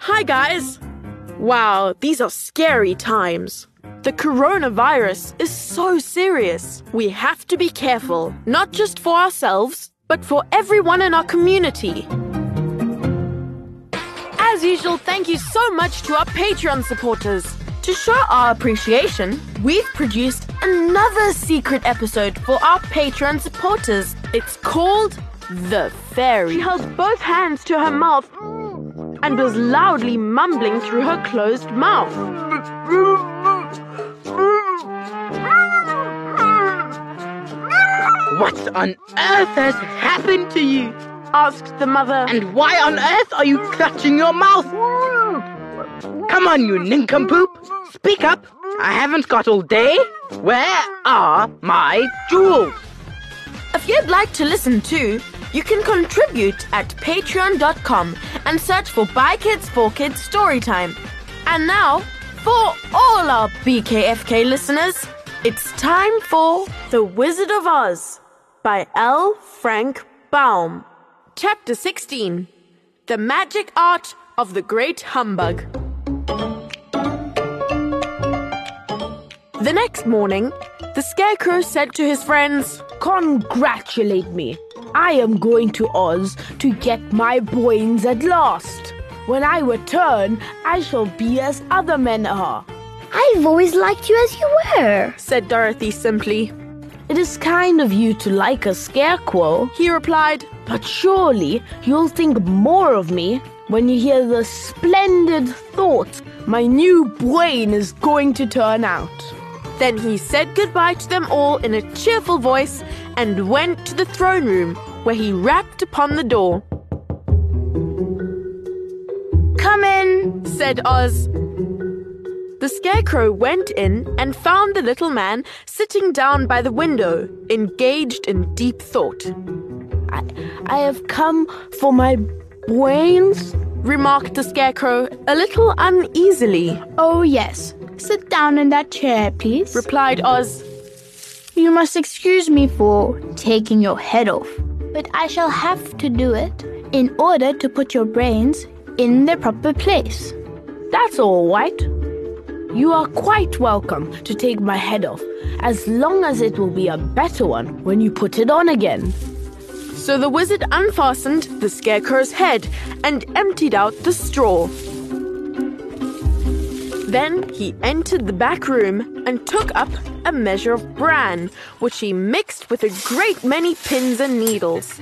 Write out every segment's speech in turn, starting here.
Hi, guys. Wow, these are scary times. The coronavirus is so serious. We have to be careful, not just for ourselves, but for everyone in our community. As usual, thank you so much to our Patreon supporters. To show our appreciation, we've produced another secret episode for our Patreon supporters. It's called The Fairy. She held both hands to her mouth and was loudly mumbling through her closed mouth. What on earth has happened to you? asked the mother. And why on earth are you clutching your mouth? Come on, you nincompoop. Speak up. I haven't got all day. Where are my jewels? If you'd like to listen too, you can contribute at patreon.com and search for By Kids for Kids Storytime. And now, for all our BKFK listeners, it's time for The Wizard of Oz by L. Frank Baum. Chapter 16 The Magic Art of the Great Humbug. The next morning, the Scarecrow said to his friends, Congratulate me. I am going to Oz to get my brains at last. When I return, I shall be as other men are. I've always liked you as you were, said Dorothy simply. It is kind of you to like a scarecrow, he replied. But surely you'll think more of me when you hear the splendid thoughts my new brain is going to turn out. Then he said goodbye to them all in a cheerful voice and went to the throne room, where he rapped upon the door. Come in, said Oz. The Scarecrow went in and found the little man sitting down by the window, engaged in deep thought. I, I have come for my brains, remarked the Scarecrow a little uneasily. Oh, yes. Sit down in that chair, please, replied Oz. You must excuse me for taking your head off, but I shall have to do it in order to put your brains in their proper place. That's all right. You are quite welcome to take my head off, as long as it will be a better one when you put it on again. So the wizard unfastened the scarecrow's head and emptied out the straw. Then he entered the back room and took up a measure of bran, which he mixed with a great many pins and needles.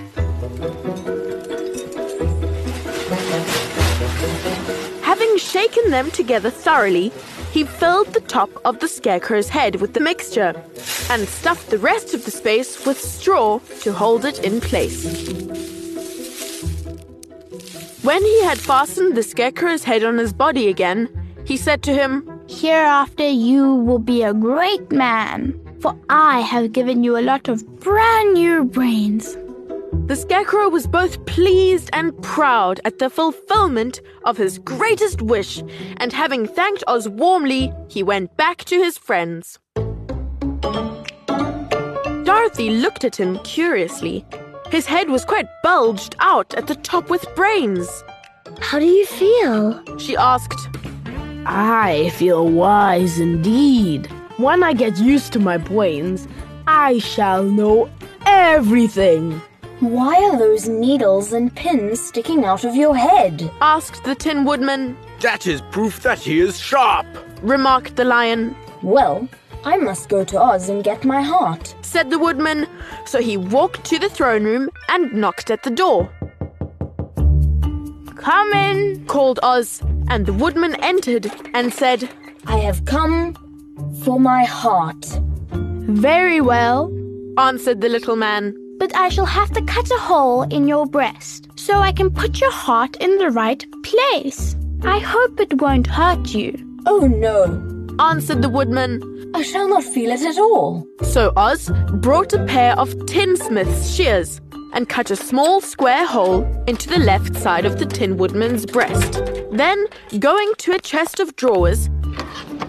Having shaken them together thoroughly, he filled the top of the scarecrow's head with the mixture and stuffed the rest of the space with straw to hold it in place. When he had fastened the scarecrow's head on his body again, he said to him, Hereafter you will be a great man, for I have given you a lot of brand new brains. The Scarecrow was both pleased and proud at the fulfillment of his greatest wish, and having thanked Oz warmly, he went back to his friends. Dorothy looked at him curiously. His head was quite bulged out at the top with brains. How do you feel? She asked. I feel wise indeed. When I get used to my brains, I shall know everything. Why are those needles and pins sticking out of your head? asked the Tin Woodman. That is proof that he is sharp, remarked the Lion. Well, I must go to Oz and get my heart, said the Woodman. So he walked to the throne room and knocked at the door. Come in, called Oz, and the Woodman entered and said, I have come for my heart. Very well, answered the little man but I shall have to cut a hole in your breast so I can put your heart in the right place. I hope it won't hurt you. Oh no, answered the woodman. I shall not feel it at all. So Oz brought a pair of tinsmith's shears and cut a small square hole into the left side of the Tin Woodman's breast. Then, going to a chest of drawers,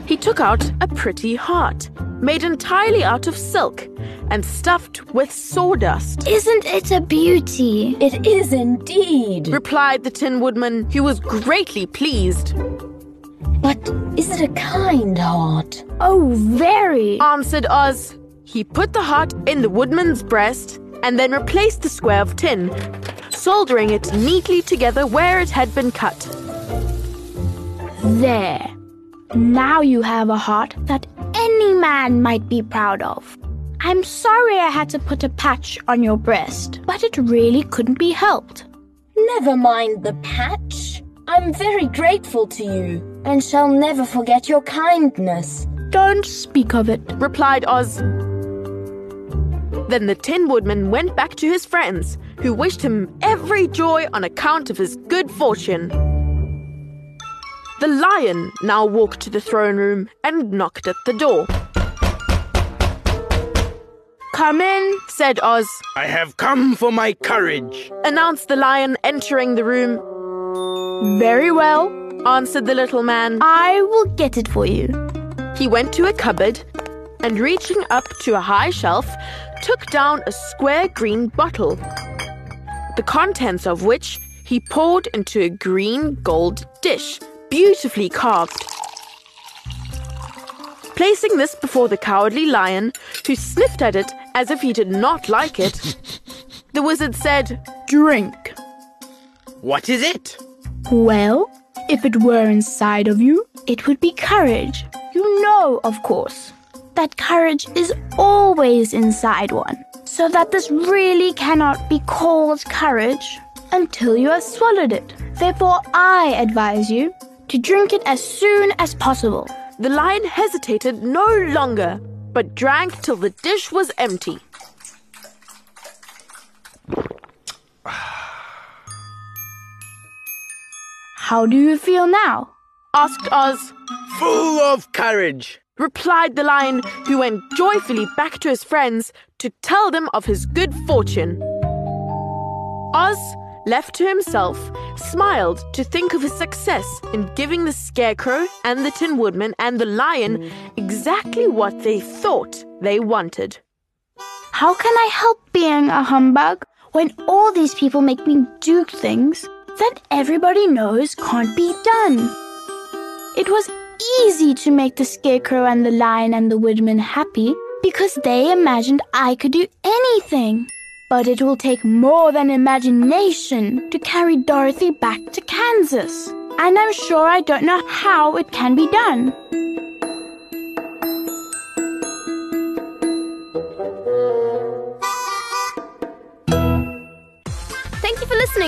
he took out a pretty heart, made entirely out of silk and stuffed with sawdust. Isn't it a beauty? It is indeed. Replied the Tin Woodman, who was greatly pleased. But is it a kind heart? Oh, very. Answered Oz. He put the heart in the woodman's breast and then replaced the square of tin, soldering it neatly together where it had been cut. There. Now you have a heart that any man might be proud of. I'm sorry I had to put a patch on your breast, but it really couldn't be helped. Never mind the patch. I'm very grateful to you and shall never forget your kindness. Don't speak of it. Replied Oz. Then the Tin Woodman went back to his friends, who wished him every joy on account of his good fortune. The lion now walked to the throne room and knocked at the door. Come in, said Oz, I have come for my courage. announced the lion entering the room. Very well. Answered the little man. I will get it for you. He went to a cupboard and, reaching up to a high shelf, took down a square green bottle, the contents of which he poured into a green gold dish, beautifully carved. Placing this before the cowardly lion, who sniffed at it as if he did not like it, the wizard said, Drink. What is it? Well, if it were inside of you, it would be courage. You know, of course, that courage is always inside one, so that this really cannot be called courage until you have swallowed it. Therefore, I advise you to drink it as soon as possible. The lion hesitated no longer, but drank till the dish was empty. How do you feel now? Asked Oz. Full of courage. Replied the lion, who went joyfully back to his friends to tell them of his good fortune. Oz, left to himself, smiled to think of his success in giving the Scarecrow and the Tin Woodman and the Lion exactly what they thought they wanted. How can I help being a humbug when all these people make me do things that everybody knows can't be done? It was easy to make the scarecrow and the lion and the woodman happy because they imagined I could do anything. But it will take more than imagination to carry Dorothy back to Kansas. And I'm sure I don't know how it can be done.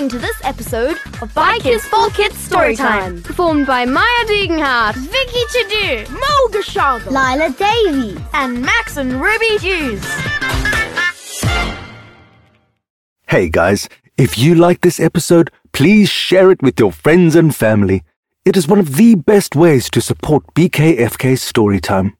Listening to this episode of Kids for Kids Storytime, performed by Maya Degenhardt, Vicky Chadu, Mo Lila Davy, And Max and Ruby Hughes. Hey guys, if you like this episode, please share it with your friends and family. It is one of the best ways to support BKFK Storytime.